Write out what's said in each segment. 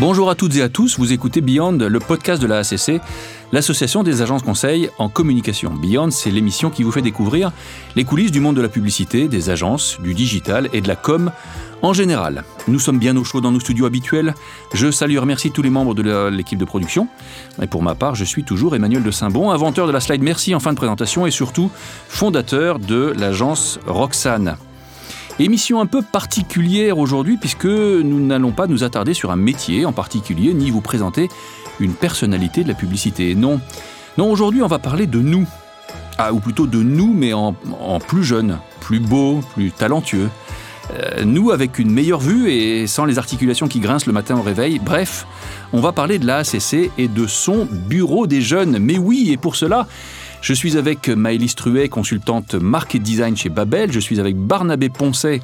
Bonjour à toutes et à tous, vous écoutez Beyond, le podcast de la ACC, l'association des agences conseils en communication. Beyond, c'est l'émission qui vous fait découvrir les coulisses du monde de la publicité, des agences, du digital et de la com en général. Nous sommes bien au chaud dans nos studios habituels. Je salue et remercie tous les membres de l'équipe de production. Et pour ma part, je suis toujours Emmanuel de Saint-Bon, inventeur de la slide Merci en fin de présentation et surtout fondateur de l'agence Roxane. Émission un peu particulière aujourd'hui puisque nous n'allons pas nous attarder sur un métier en particulier ni vous présenter une personnalité de la publicité. Non, non aujourd'hui on va parler de nous. Ah, ou plutôt de nous mais en, plus jeune, plus beau, plus talentueux. Euh, nous avec une meilleure vue et sans les articulations qui grincent le matin au réveil. Bref, on va parler de la ACC et de son bureau des jeunes. Mais oui, et pour cela, je suis avec Maëlys Truet, consultante market design chez Babel. Je suis avec Barnabé Poncet,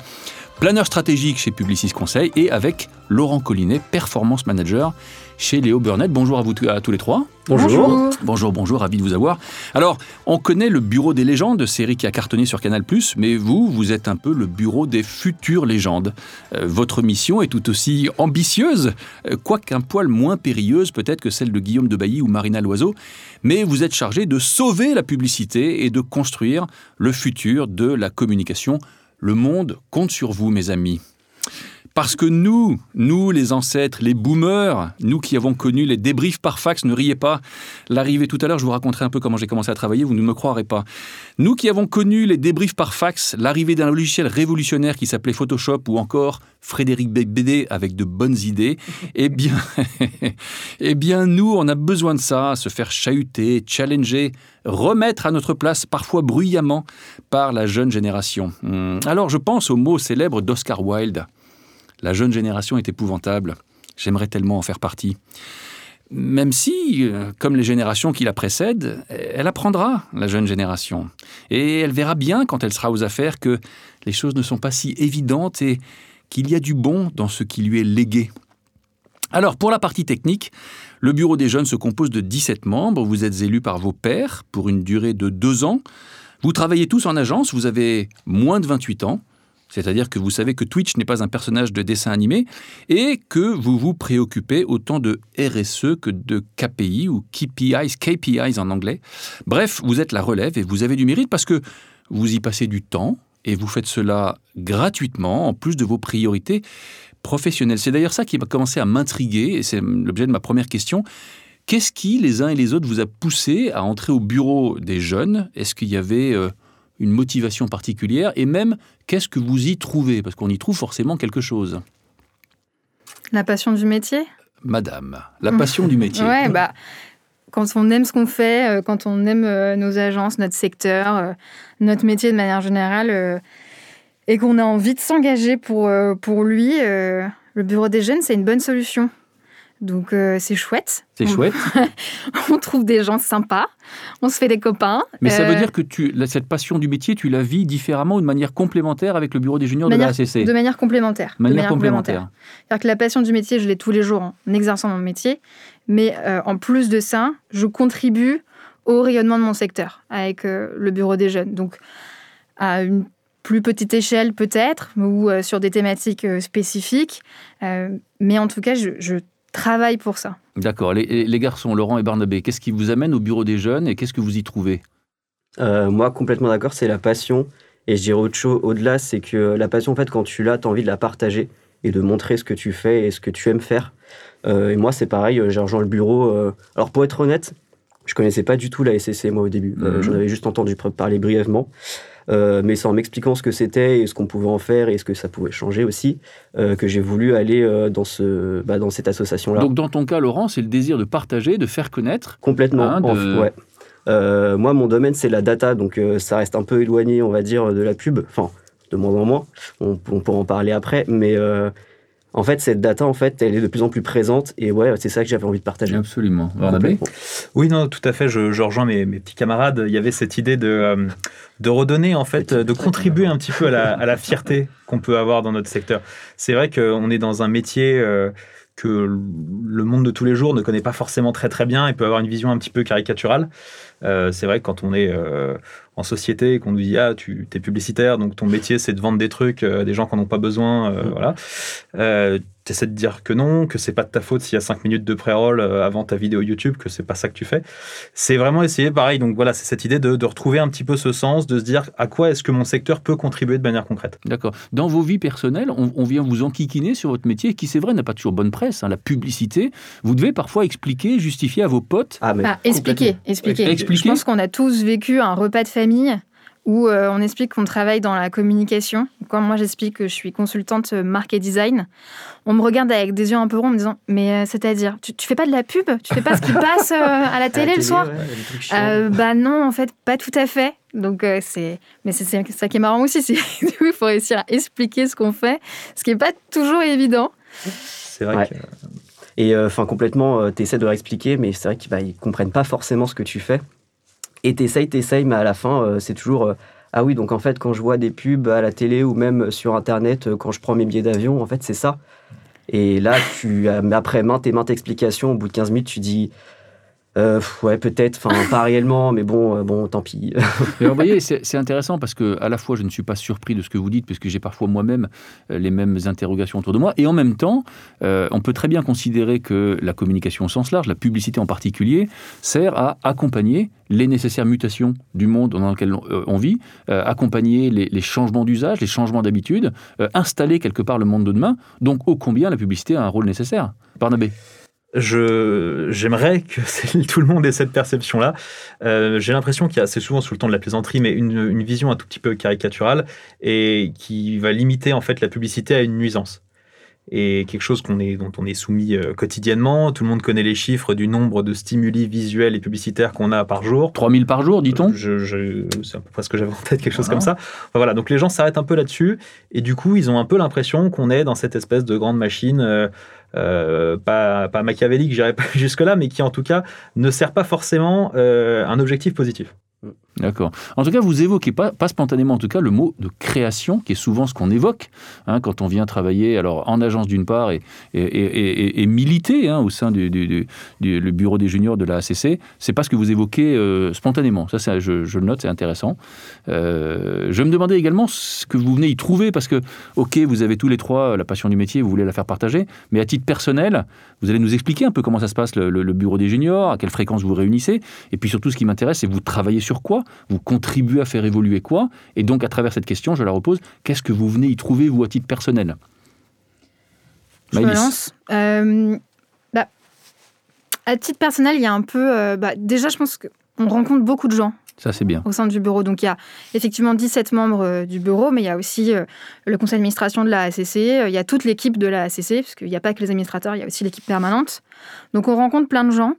planeur stratégique chez Publicis Conseil. Et avec Laurent Collinet, performance manager chez Léo Burnett. Bonjour à vous à tous les trois. Bonjour. Bonjour, bonjour, ravi de vous avoir. Alors, on connaît le bureau des légendes, série qui a cartonné sur Canal+, mais vous, vous êtes un peu le bureau des futures légendes. Euh, votre mission est tout aussi ambitieuse, euh, quoique un poil moins périlleuse peut-être que celle de Guillaume de Bailly ou Marina Loiseau, mais vous êtes chargé de sauver la publicité et de construire le futur de la communication. Le monde compte sur vous, mes amis. Parce que nous, nous les ancêtres, les boomers, nous qui avons connu les débriefs par fax, ne riez pas. L'arrivée tout à l'heure, je vous raconterai un peu comment j'ai commencé à travailler, vous ne me croirez pas. Nous qui avons connu les débriefs par fax, l'arrivée d'un logiciel révolutionnaire qui s'appelait Photoshop ou encore Frédéric BD avec de bonnes idées, eh bien, eh bien, nous, on a besoin de ça, se faire chahuter, challenger, remettre à notre place, parfois bruyamment, par la jeune génération. Hmm. Alors, je pense au mot célèbre d'Oscar Wilde. La jeune génération est épouvantable. J'aimerais tellement en faire partie. Même si, euh, comme les générations qui la précèdent, elle apprendra, la jeune génération. Et elle verra bien, quand elle sera aux affaires, que les choses ne sont pas si évidentes et qu'il y a du bon dans ce qui lui est légué. Alors, pour la partie technique, le bureau des jeunes se compose de 17 membres. Vous êtes élus par vos pairs pour une durée de deux ans. Vous travaillez tous en agence, vous avez moins de 28 ans. C'est-à-dire que vous savez que Twitch n'est pas un personnage de dessin animé et que vous vous préoccupez autant de RSE que de KPI ou KPIs, KPIs en anglais. Bref, vous êtes la relève et vous avez du mérite parce que vous y passez du temps et vous faites cela gratuitement en plus de vos priorités professionnelles. C'est d'ailleurs ça qui va commencer à m'intriguer et c'est l'objet de ma première question. Qu'est-ce qui, les uns et les autres, vous a poussé à entrer au bureau des jeunes? Est-ce qu'il y avait euh, une motivation particulière et même qu'est-ce que vous y trouvez? Parce qu'on y trouve forcément quelque chose. La passion du métier? Madame, la passion du métier. Ouais, bah, quand on aime ce qu'on fait, euh, quand on aime euh, nos agences, notre secteur, euh, notre métier de manière générale, et qu'on a envie de s'engager pour, pour lui, le bureau des jeunes, c'est une bonne solution. Donc euh, c'est chouette. C'est chouette. on trouve des gens sympas, on se fait des copains. Mais ça veut euh, dire que tu, cette passion du métier, tu la vis différemment ou de manière complémentaire avec le bureau des juniors de, la ACC De manière complémentaire. de manière complémentaire. C'est-à-dire que la passion du métier, je l'ai tous les jours en exerçant mon métier. Mais euh, en plus de ça, je contribue au rayonnement de mon secteur avec le bureau des jeunes. Donc à une plus petite échelle peut-être, ou sur des thématiques spécifiques. mais en tout cas, je, je travaille pour ça. D'accord. Les, garçons, Laurent et Barnabé, qu'est-ce qui vous amène au bureau des jeunes et qu'est-ce que vous y trouvez? Euh, Moi, complètement d'accord, c'est la passion. Et je dirais autre chose au-delà, c'est que la passion, en fait, quand tu l'as, tu as envie de la partager et de montrer ce que tu fais et ce que tu aimes faire. Euh, et moi, c'est pareil, j'ai rejoint le bureau. Euh, alors, pour être honnête, je connaissais pas du tout la SCC, moi, au début. Mhm. J'en avais juste entendu parler brièvement. Euh, mais c'est en m'expliquant ce que c'était et ce qu'on pouvait en faire et ce que ça pouvait changer aussi, euh, que j'ai voulu aller euh, dans, ce, bah, dans cette association-là. Donc dans ton cas, Laurent, c'est le désir de partager, de faire connaître Complètement, hein, ouais. moi, mon domaine, c'est la data, donc ça reste un peu éloigné, on va dire, de la pub. Enfin, de moins en moins. On, on pourra en parler après, mais en fait, cette data, en fait, elle est de plus en plus présente. Et ouais, c'est ça que j'avais envie de partager. Absolument. Oui, non, tout à fait. Je, rejoins mes, petits camarades. Il y avait cette idée de, euh, de redonner, en fait, de contribuer un petit peu à la, fierté qu'on peut avoir dans notre secteur. C'est vrai qu'on est dans un métier. Euh, que le monde de tous les jours ne connaît pas forcément très très bien et peut avoir une vision un petit peu caricaturale. Euh, c'est vrai que quand on est euh, en société et qu'on nous dit ah tu es publicitaire donc ton métier c'est de vendre des trucs à des gens qui n'en ont pas besoin, mm. voilà. Tu essaies de dire que non, que c'est pas de ta faute s'il y a 5 minutes de pré-roll euh, avant ta vidéo YouTube, que c'est pas ça que tu fais. C'est vraiment essayer, pareil, donc voilà, c'est cette idée de, de, retrouver un petit peu ce sens, de se dire à quoi est-ce que mon secteur peut contribuer de manière concrète. D'accord. Dans vos vies personnelles, on, on, vient vous enquiquiner sur votre métier, qui c'est vrai n'a pas toujours bonne presse, hein, la publicité. Vous devez parfois expliquer, justifier à vos potes. Ah, mais ah, expliquer, expliquer, expliquer. Je pense qu'on a tous vécu un repas de famille où euh, on explique qu'on travaille dans la communication. Quand moi j'explique que je suis consultante euh, marque et design, on me regarde avec des yeux un peu ronds en me disant Mais euh, c'est-à-dire, tu, tu fais pas de la pub? Tu fais pas ce qui passe à la télé, le soir? Bah non, en fait, pas tout à fait. Donc c'est, mais c'est ça qui est marrant aussi, c'est il faut réussir à expliquer ce qu'on fait, ce qui est pas toujours évident. C'est vrai que... Et enfin complètement, tu essaies de leur expliquer, mais c'est vrai qu'ils bah, comprennent pas forcément ce que tu fais. Et t'essayes, t'essayes, mais à la fin, euh, c'est toujours euh, ah oui, donc en fait, quand je vois des pubs à la télé ou même sur Internet, euh, quand je prends mes billets d'avion, en fait, c'est ça. Et là, tu, après maintes et maintes explications, au bout de 15 minutes, tu dis euh, ouais, peut-être, enfin pas réellement, mais bon, euh, bon, tant pis. mais vous voyez, c'est intéressant parce que à la fois je ne suis pas surpris de ce que vous dites, puisque j'ai parfois moi-même euh, les mêmes interrogations autour de moi, et en même temps, euh, on peut très bien considérer que la communication au sens large, la publicité en particulier, sert à accompagner les nécessaires mutations du monde dans lequel on vit, accompagner les, les changements d'usage, les changements d'habitude, installer quelque part le monde de demain. Donc, ô combien la publicité a un rôle nécessaire. Barnabé j'aimerais que tout le monde ait cette perception-là. Euh, j'ai l'impression qu'il y a assez souvent sous le ton de la plaisanterie, mais une, une, vision un tout petit peu caricaturale et qui va limiter en fait la publicité à une nuisance et quelque chose qu'on est, dont on est soumis euh, quotidiennement. Tout le monde connaît les chiffres du nombre de stimuli visuels et publicitaires qu'on a par jour. 3000 par jour, dit-on? Je, je, C'est à peu près ce que j'avais en tête, quelque chose comme ça. Enfin, voilà, donc les gens s'arrêtent un peu là-dessus, et du coup, ils ont un peu l'impression qu'on est dans cette espèce de grande machine euh, euh, pas, pas machiavélique, j'irai pas jusque-là, mais qui en tout cas ne sert pas forcément euh, un objectif positif. D'accord. En tout cas, vous évoquez pas, spontanément, en tout cas, le mot de création, qui est souvent ce qu'on évoque hein, quand on vient travailler alors en agence d'une part et, militer hein, au sein du, bureau des juniors de la ACC. C'est pas ce que vous évoquez euh, spontanément. Ça, je, le note, c'est intéressant. Euh, je me demandais également ce que vous venez y trouver, parce que, ok, vous avez tous les trois la passion du métier, vous voulez la faire partager, mais à titre personnel, vous allez nous expliquer un peu comment ça se passe le, le bureau des juniors, à quelle fréquence vous réunissez, et puis surtout, ce qui m'intéresse, c'est vous travaillez sur quoi vous contribuez à faire évoluer quoi? Et donc, à travers cette question, je la repose, qu'est-ce que vous venez y trouver, vous, à titre personnel? Je me lance. Euh, bah, à titre personnel, il y a un peu... Euh, bah, déjà, je pense qu'on rencontre beaucoup de gens ça, c'est bien. Au sein du bureau. Donc, il y a effectivement 17 membres euh, du bureau, mais il y a aussi euh, le conseil d'administration de la ACC, euh, il y a toute l'équipe de la ACC, parce qu'il n'y a pas que les administrateurs, il y a aussi l'équipe permanente. Donc, on rencontre plein de gens.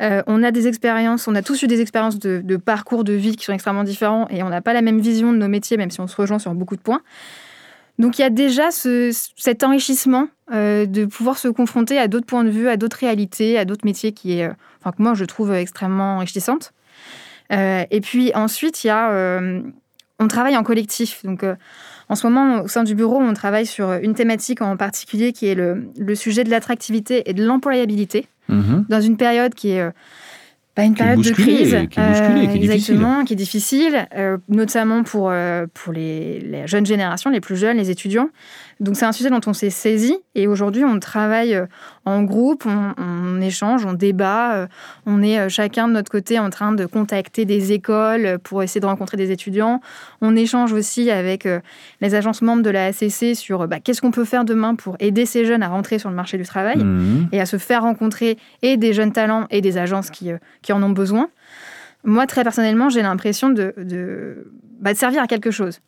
Euh, on a des expériences, on a tous eu des expériences de, parcours de vie qui sont extrêmement différents et on n'a pas la même vision de nos métiers, même si on se rejoint sur beaucoup de points. Donc il y a déjà ce, cet enrichissement euh, de pouvoir se confronter à d'autres points de vue, à d'autres réalités, à d'autres métiers qui est, enfin, que moi je trouve extrêmement enrichissante. Euh, et puis ensuite, il y a, euh, on travaille en collectif. Donc en ce moment, au sein du bureau, on travaille sur une thématique en particulier qui est le, le sujet de l'attractivité et de l'employabilité mmh. dans une période qui est bah, une période bousculé, de crise, qui est euh, qui est exactement, difficile. qui est difficile, euh, notamment pour, euh, pour les, les, jeunes générations, les plus jeunes, les étudiants. Donc c'est un sujet dont on s'est saisi et aujourd'hui on travaille en groupe, on, on échange, on débat, on est chacun de notre côté en train de contacter des écoles pour essayer de rencontrer des étudiants. On échange aussi avec les agences membres de la ACC sur bah, qu'est-ce qu'on peut faire demain pour aider ces jeunes à rentrer sur le marché du travail Mmh. et à se faire rencontrer et des jeunes talents et des agences qui, qui en ont besoin. Moi, très personnellement, j'ai l'impression de, de, bah, de servir à quelque chose.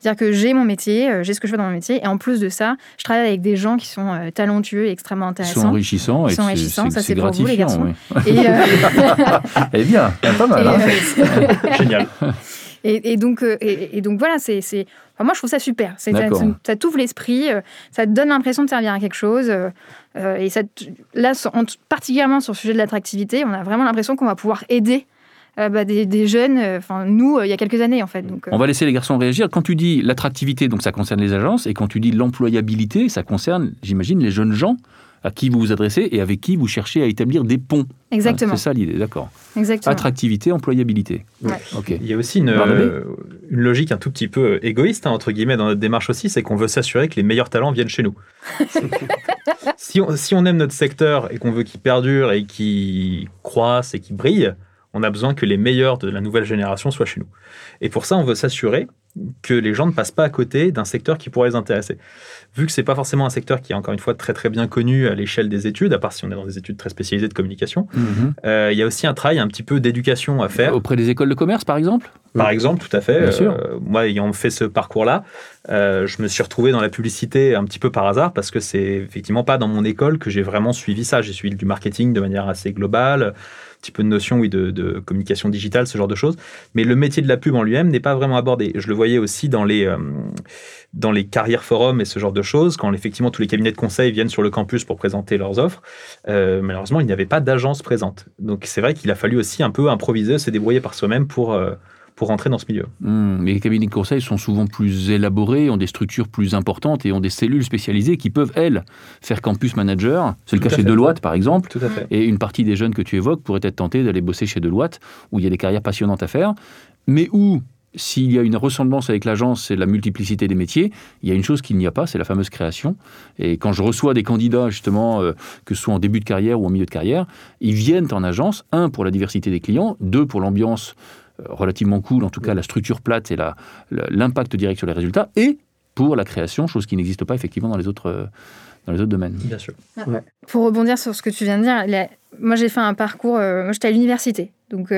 C'est-à-dire que j'ai mon métier, euh, j'ai ce que je fais dans mon métier, et en plus de ça, je travaille avec des gens qui sont euh, talentueux et extrêmement intéressants. Ils sont enrichissants. Ils sont enrichissants, ça c'est pour vous les garçons. Oui. Et, euh... eh bien, pas mal. Et, hein. Génial. Et, et, donc, et, et, donc voilà, c'est, enfin, moi je trouve ça super. Ça, ça t'ouvre l'esprit, euh, ça te donne l'impression de servir à quelque chose. Euh, et ça, là, en, particulièrement sur le sujet de l'attractivité, on a vraiment l'impression qu'on va pouvoir aider euh, bah, des, des, jeunes, enfin nous, il y a quelques années en fait. Donc, On va laisser les garçons réagir. Quand tu dis l'attractivité, donc ça concerne les agences, et quand tu dis l'employabilité, ça concerne, j'imagine, les jeunes gens à qui vous vous adressez et avec qui vous cherchez à établir des ponts. Exactement. Ah, c'est ça l'idée, d'accord. Exactement. Attractivité, employabilité. Ouais. Okay. Il y a aussi une, euh, une logique un tout petit peu égoïste, hein, entre guillemets, dans notre démarche aussi, c'est qu'on veut s'assurer que les meilleurs talents viennent chez nous. si, on, si, on, aime notre secteur et qu'on veut qu'il perdure et qu'il croisse et qu'il brille, on a besoin que les meilleurs de la nouvelle génération soient chez nous. Et pour ça, on veut s'assurer que les gens ne passent pas à côté d'un secteur qui pourrait les intéresser. Vu que c'est pas forcément un secteur qui est encore une fois très très bien connu à l'échelle des études, à part si on est dans des études très spécialisées de communication, mhm. euh, il y a aussi un travail un petit peu d'éducation à faire. Auprès des écoles de commerce, par exemple? Par exemple, tout à fait. Bien sûr. Euh, moi, ayant fait ce parcours-là, euh, je me suis retrouvé dans la publicité un petit peu par hasard parce que c'est effectivement pas dans mon école que j'ai vraiment suivi ça. J'ai suivi du marketing de manière assez globale petit peu de notion oui, de, communication digitale, ce genre de choses. Mais le métier de la pub en lui-même n'est pas vraiment abordé. Je le voyais aussi dans les, euh, les carrières forums et ce genre de choses, quand effectivement tous les cabinets de conseil viennent sur le campus pour présenter leurs offres. Euh, malheureusement, il n'y avait pas d'agence présente. Donc c'est vrai qu'il a fallu aussi un peu improviser, se débrouiller par soi-même pour... Euh, pour rentrer dans ce milieu. Hmm, mais les cabinets de conseil sont souvent plus élaborés, ont des structures plus importantes et ont des cellules spécialisées qui peuvent, elles, faire campus manager. C'est le cas chez Deloitte, par exemple. Tout à fait. Et une partie des jeunes que tu évoques pourraient être tentés d'aller bosser chez Deloitte, où il y a des carrières passionnantes à faire, mais où s'il y a une ressemblance avec l'agence et la multiplicité des métiers, il y a une chose qu'il n'y a pas, c'est la fameuse création. Et quand je reçois des candidats, justement, euh, que ce soit en début de carrière ou en milieu de carrière, ils viennent en agence, un, pour la diversité des clients, deux, pour l'ambiance relativement cool, en tout cas la structure plate et l'impact direct sur les résultats, et pour la création, chose qui n'existe pas effectivement dans les autres, euh, dans les autres domaines. Bien sûr. Pour rebondir sur ce que tu viens de dire, moi j'ai fait un parcours, euh, moi j'étais à l'université, donc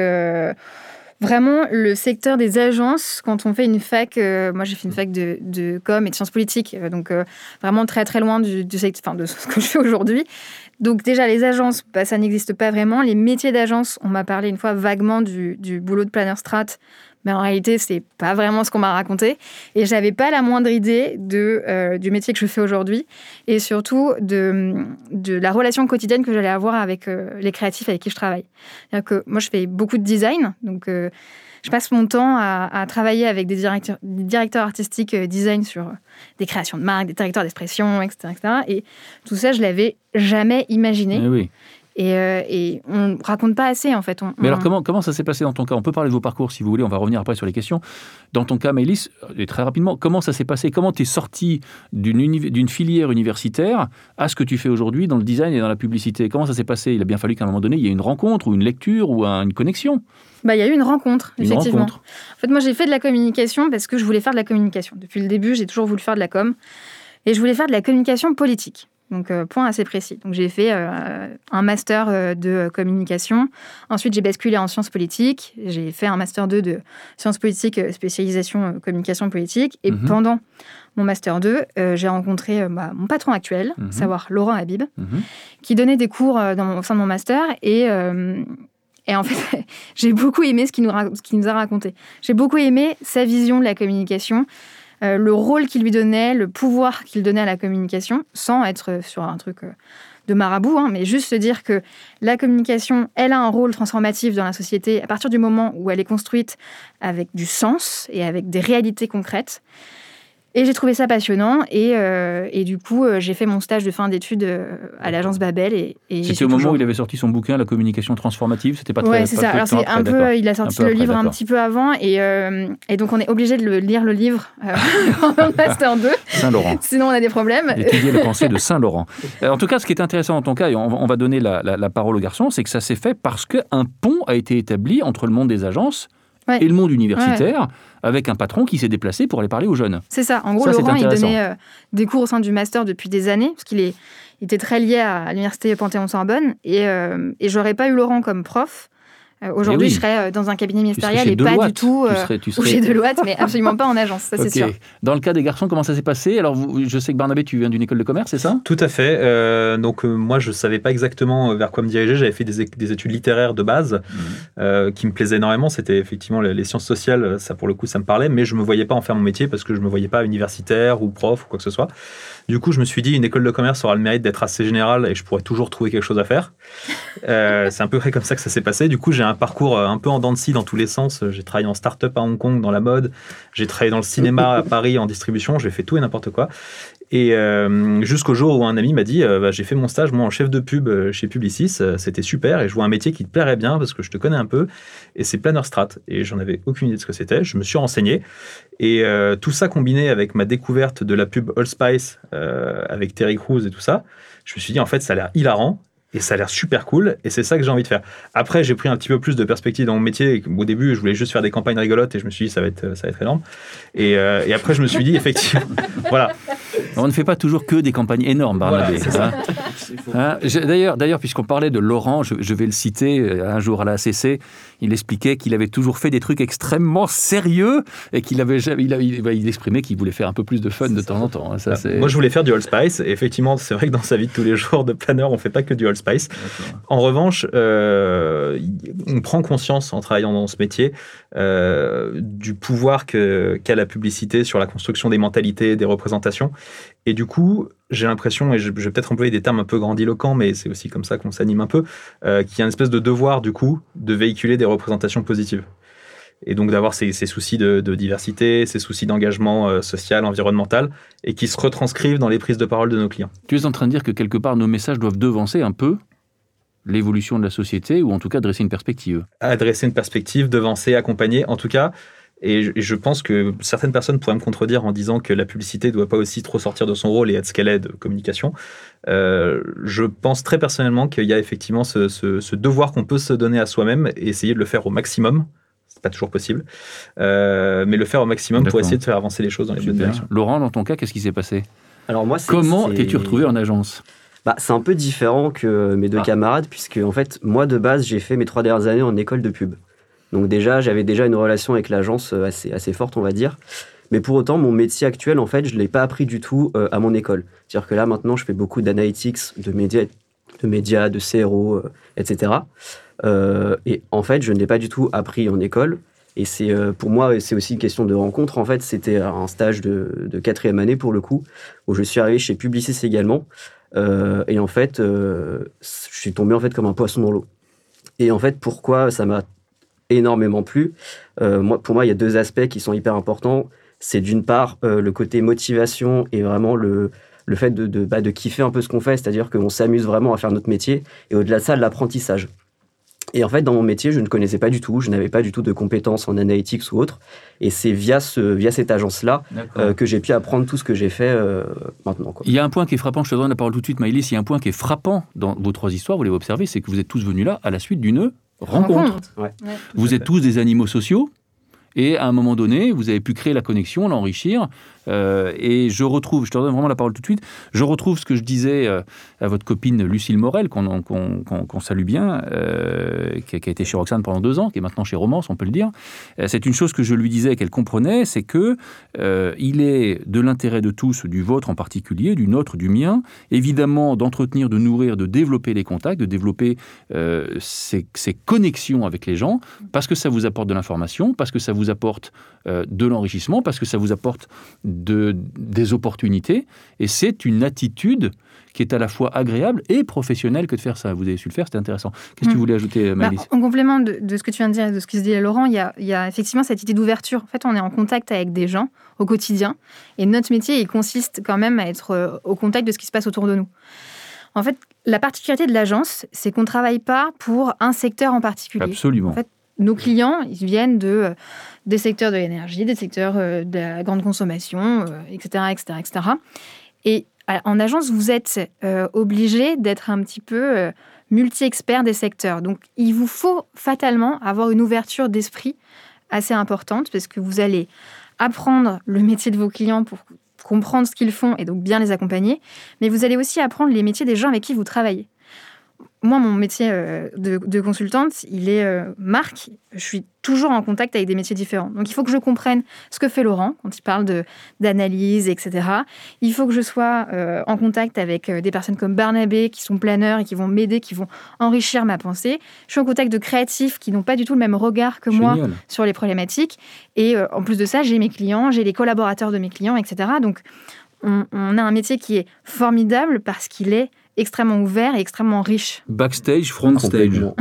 vraiment le secteur des agences, quand on fait une fac, moi j'ai fait une fac de, de, com et de sciences politiques, donc vraiment très très loin du, du secteur, de ce que je fais aujourd'hui. Donc déjà, les agences, bah, ça n'existe pas vraiment. Les métiers d'agence, on m'a parlé une fois vaguement du, boulot de planner strat, mais en réalité, c'est pas vraiment ce qu'on m'a raconté. Et j'avais pas la moindre idée de, euh, du métier que je fais aujourd'hui, et surtout de, la relation quotidienne que j'allais avoir avec euh, les créatifs avec qui je travaille. Moi, je fais beaucoup de design, donc... Euh, je passe mon temps à, travailler avec des directeurs, artistiques euh, design sur euh, des créations de marques, des directeurs d'expression, etc., Et tout ça, je l'avais jamais imaginé. Eh. Et, euh, et, on raconte pas assez en fait. Mais alors comment, comment ça s'est passé dans ton cas? On peut parler de vos parcours si vous voulez, on va revenir après sur les questions. Dans ton cas, Maëlys, et très rapidement, comment ça s'est passé? Comment tu es sorti d'une filière universitaire à ce que tu fais aujourd'hui dans le design et dans la publicité? Comment ça s'est passé? Il a bien fallu qu'à un moment donné, il y ait une rencontre ou une lecture ou une connexion? Bah, il y a eu une rencontre, effectivement. En fait, moi, j'ai fait de la communication parce que je voulais faire de la communication. Depuis le début, j'ai toujours voulu faire de la com. Et je voulais faire de la communication politique. Donc, euh, point assez précis. Donc, j'ai fait euh, un master euh, de communication. Ensuite, j'ai basculé en sciences politiques. J'ai fait un master 2 de sciences politiques, spécialisation communication politique. Et mhm. pendant mon master 2, j'ai rencontré bah, mon patron actuel, mhm. savoir Laurent Habib, mhm. qui donnait des cours dans au sein de mon master. Et, et en fait, j'ai beaucoup aimé ce qu'il nous, nous, a raconté. J'ai beaucoup aimé sa vision de la communication. Euh, le rôle qu'il lui donnait, le pouvoir qu'il donnait à la communication, sans être sur un truc euh, de marabout, hein, mais juste se dire que la communication, elle a un rôle transformatif dans la société à partir du moment où elle est construite avec du sens et avec des réalités concrètes. Et j'ai trouvé ça passionnant. Et, euh, et du coup, euh, j'ai fait mon stage de fin d'études euh, à l'agence Babel. Et, C'était au moment où il avait sorti son bouquin, La communication transformative. C'était pas très. Ouais, c'est ça. Alors, c'est un peu. Il a sorti le livre un petit peu avant. Et, et donc, on est obligé de le, lire le livre en master 2. Saint-Laurent. Sinon, on a des problèmes. Étudier la pensée de Saint-Laurent. En tout cas, ce qui est intéressant dans ton cas, et on, va donner la, la parole aux garçons, c'est que ça s'est fait parce qu'un pont a été établi entre le monde des agences et le monde universitaire, avec un patron qui s'est déplacé pour aller parler aux jeunes. C'est ça. En gros, Laurent, il donnait euh, des cours au sein du master depuis des années, parce qu'il était très lié à l'université Panthéon-Sorbonne. Et, euh, et j'aurais pas eu Laurent comme prof euh, aujourd'hui, je serais euh, dans un cabinet ministériel et pas du tout euh, tu serais, chez Deloitte, mais absolument pas en agence, ça c'est sûr. Dans le cas des garçons, comment ça s'est passé? Alors, je sais que Barnabé, tu viens d'une école de commerce, c'est ça? Tout à fait. donc, moi, je savais pas exactement vers quoi me diriger. J'avais fait des, études littéraires de base mmh. qui me plaisaient énormément. C'était effectivement les, sciences sociales, ça pour le coup, ça me parlait, mais je me voyais pas en faire mon métier parce que je me voyais pas universitaire ou prof ou quoi que ce soit. Du coup, je me suis dit, une école de commerce aura le mérite d'être assez générale et je pourrais toujours trouver quelque chose à faire. c'est un peu près comme ça que ça s'est passé. Du coup, j'ai un parcours un peu en dents de scie dans tous les sens. J'ai travaillé en start-up à Hong Kong dans la mode, j'ai travaillé dans le cinéma à Paris en distribution, j'ai fait tout et n'importe quoi. Et euh, jusqu'au jour où un ami m'a dit euh, bah, J'ai fait mon stage, moi, en chef de pub euh, chez Publicis. euh, C'était super. Et je vois un métier qui te plairait bien parce que je te connais un peu. Et c'est planner strat. Et j'en avais aucune idée de ce que c'était. Je me suis renseigné. Et euh, tout ça combiné avec ma découverte de la pub Allspice euh, avec Terry Crews et tout ça, je me suis dit En fait, ça a l'air hilarant. Et ça a l'air super cool, et c'est ça que j'ai envie de faire. Après, j'ai pris un petit peu plus de perspective dans mon métier. Au début, je voulais juste faire des campagnes rigolotes, et je me suis dit, ça va être, ça va être énorme. Et, euh, et après, je me suis dit, effectivement, voilà. On ne fait pas toujours que des campagnes énormes, Barnabé. Voilà, hein. Hein, D'ailleurs, d'ailleurs, puisqu'on parlait de Laurent, je, je vais le citer euh, un jour à la ACC, il expliquait qu'il avait toujours fait des trucs extrêmement sérieux et qu'il avait jamais, il, a- il- bah, il exprimait qu'il voulait faire un peu plus de fun de temps en temps. hein. Ça, Moi, je voulais faire du Allspice, et effectivement, c'est vrai que dans sa vie de tous les jours de planeur, on fait pas que du En revanche, euh, on prend conscience en travaillant dans ce métier euh, du pouvoir qu'a la publicité sur la construction des mentalités, des représentations. Et du coup, j'ai l'impression, et je, je vais peut-être employer des termes un peu grandiloquents, mais c'est aussi comme ça qu'on s'anime un peu, euh, qu'il y a une espèce de devoir, du coup, de véhiculer des représentations positives. Et donc d'avoir ces, ces soucis de, de diversité, ces soucis d'engagement euh, social, environnemental, et qui se retranscrivent dans les prises de parole de nos clients. Tu es en train de dire que quelque part, nos messages doivent devancer un peu l'évolution de la société ou en tout cas dresser une perspective. adresser une perspective, devancer, accompagner, en tout cas. Et je, et je pense que certaines personnes pourraient me contredire en disant que la publicité ne doit pas aussi trop sortir de son rôle et être ce qu'elle est de communication. Euh, je pense très personnellement qu'il y a effectivement ce, ce- ce devoir qu'on peut se donner à soi-même et essayer de le faire au maximum. C'est pas toujours possible, Euh, mais le faire au maximum pour essayer de faire avancer les choses dans les bonnes Super. directions. Laurent, dans ton cas, qu'est-ce qui s'est passé? Alors moi, Comment t'es-tu retrouvé en agence? Bah, c'est un peu différent que mes deux Ah. camarades, puisque en fait, moi de base, j'ai fait mes trois dernières années en école de pub. Donc déjà, j'avais déjà une relation avec l'agence euh, assez, assez forte, on va dire. Mais pour autant, mon métier actuel, en fait, je ne l'ai pas appris du tout euh, à mon école. C'est-à-dire que là, maintenant, je fais beaucoup d'analytics, de médias, de, médias, de CRO, euh, etc. Euh, et en fait, je ne l'ai pas du tout appris en école. Et c'est euh, pour moi, c'est aussi une question de rencontre. En fait, c'était un stage de, quatrième année pour le coup, où je suis arrivé chez Publicis également. Euh, et en fait, je suis tombé en fait comme un poisson dans l'eau. Et en fait, pourquoi ça m'a énormément plu moi, Pour moi, il y a deux aspects qui sont hyper importants. C'est d'une part le côté motivation et vraiment le, le fait de, de, bah, de kiffer un peu ce qu'on fait, c'est-à-dire qu'on s'amuse vraiment à faire notre métier. Et au-delà de ça, l'apprentissage. Et en fait, dans mon métier, je ne connaissais pas du tout, je n'avais pas du tout de compétences en analytics ou autre. Et c'est via, ce, via cette agence-là euh, que j'ai pu apprendre tout ce que j'ai fait euh, maintenant. Quoi. Il y a un point qui est frappant, je te donne la parole tout de suite, Maëlys. Il y a un point qui est frappant dans vos trois histoires, vous l'avez observé, c'est que vous êtes tous venus là à la suite d'une rencontre. Ouais. Vous êtes tous des animaux sociaux. Et à un moment donné, vous avez pu créer la connexion, l'enrichir. Euh, et je retrouve, je te donne vraiment la parole tout de suite, je retrouve ce que je disais euh, à votre copine Lucille Morel, qu'on salue bien, euh, qui, a, été chez Roxane pendant deux ans, qui est maintenant chez Romance, on peut le dire. C'est une chose que je lui disais qu'elle comprenait, c'est que il est de l'intérêt de tous, du vôtre en particulier, du nôtre, du mien, évidemment d'entretenir, de nourrir, de développer les contacts, de développer ces, ces connexions avec les gens, parce que ça vous apporte de l'information, parce que ça vous apporte de l'enrichissement, parce que ça vous apporte de, des opportunités. Et c'est une attitude qui est à la fois agréable et professionnelle que de faire ça. Vous avez su le faire, c'était intéressant. Qu'est-ce que tu Mm. voulais ajouter, Bah, Maëlys en complément de, de ce que tu viens de dire et de ce que se dit Laurent, il y, a, il y a effectivement cette idée d'ouverture. En fait, on est en contact avec des gens au quotidien et notre métier, il consiste quand même à être euh, au contact de ce qui se passe autour de nous. En fait, la particularité de l'agence, c'est qu'on ne travaille pas pour un secteur en particulier. Absolument. En fait, nos clients, ils viennent de, euh, des secteurs de l'énergie, des secteurs euh, de la grande consommation, euh, etc., etc., etc. Et à- en agence, vous êtes euh, obligé d'être un petit peu euh, multi-expert des secteurs. Donc, il vous faut fatalement avoir une ouverture d'esprit assez importante parce que vous allez apprendre le métier de vos clients pour comprendre ce qu'ils font et donc bien les accompagner, mais vous allez aussi apprendre les métiers des gens avec qui vous travaillez. Moi, mon métier euh, de, de consultante, il est euh, marque. Je suis toujours en contact avec des métiers différents. Donc, il faut que je comprenne ce que fait Laurent quand il parle d'analyse, etc. Il faut que je sois euh, en contact avec des personnes comme Barnabé, qui sont planeurs et qui vont m'aider, qui vont enrichir ma pensée. Je suis en contact de créatifs qui n'ont pas du tout le même regard que moi sur les problématiques. Et euh, en plus de ça, j'ai mes clients, j'ai les collaborateurs de mes clients, etc. Donc, on, on a un métier qui est formidable parce qu'il est extrêmement ouvert et extrêmement riche. Backstage, front stage. Non,